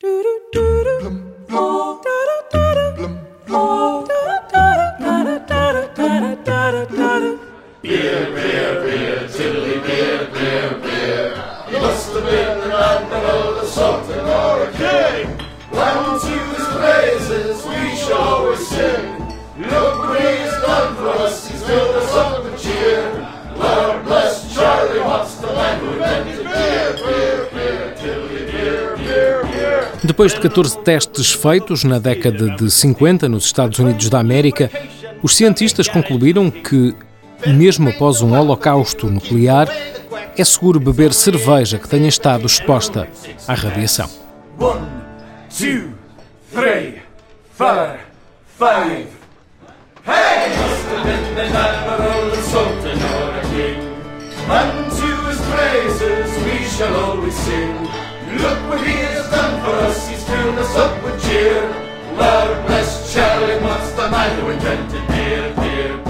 Beer, beer, beer, tiddly beer, beer, beer. He must have been the man below the sultan or a king. Round to his praises we shall always sing. Look what he's done for us, he's filled us up with cheer. Lord bless Charlie Watts, the man who invented beer, beer. Depois de 14 testes feitos na década de 50 nos Estados Unidos da América, os cientistas concluíram que, mesmo após um holocausto nuclear, é seguro beber cerveja que tenha estado exposta à radiação. One, two, three, four, five. Hey! Unto his praises we shall always sing. Look what he has done for us. am I who to beer, beer,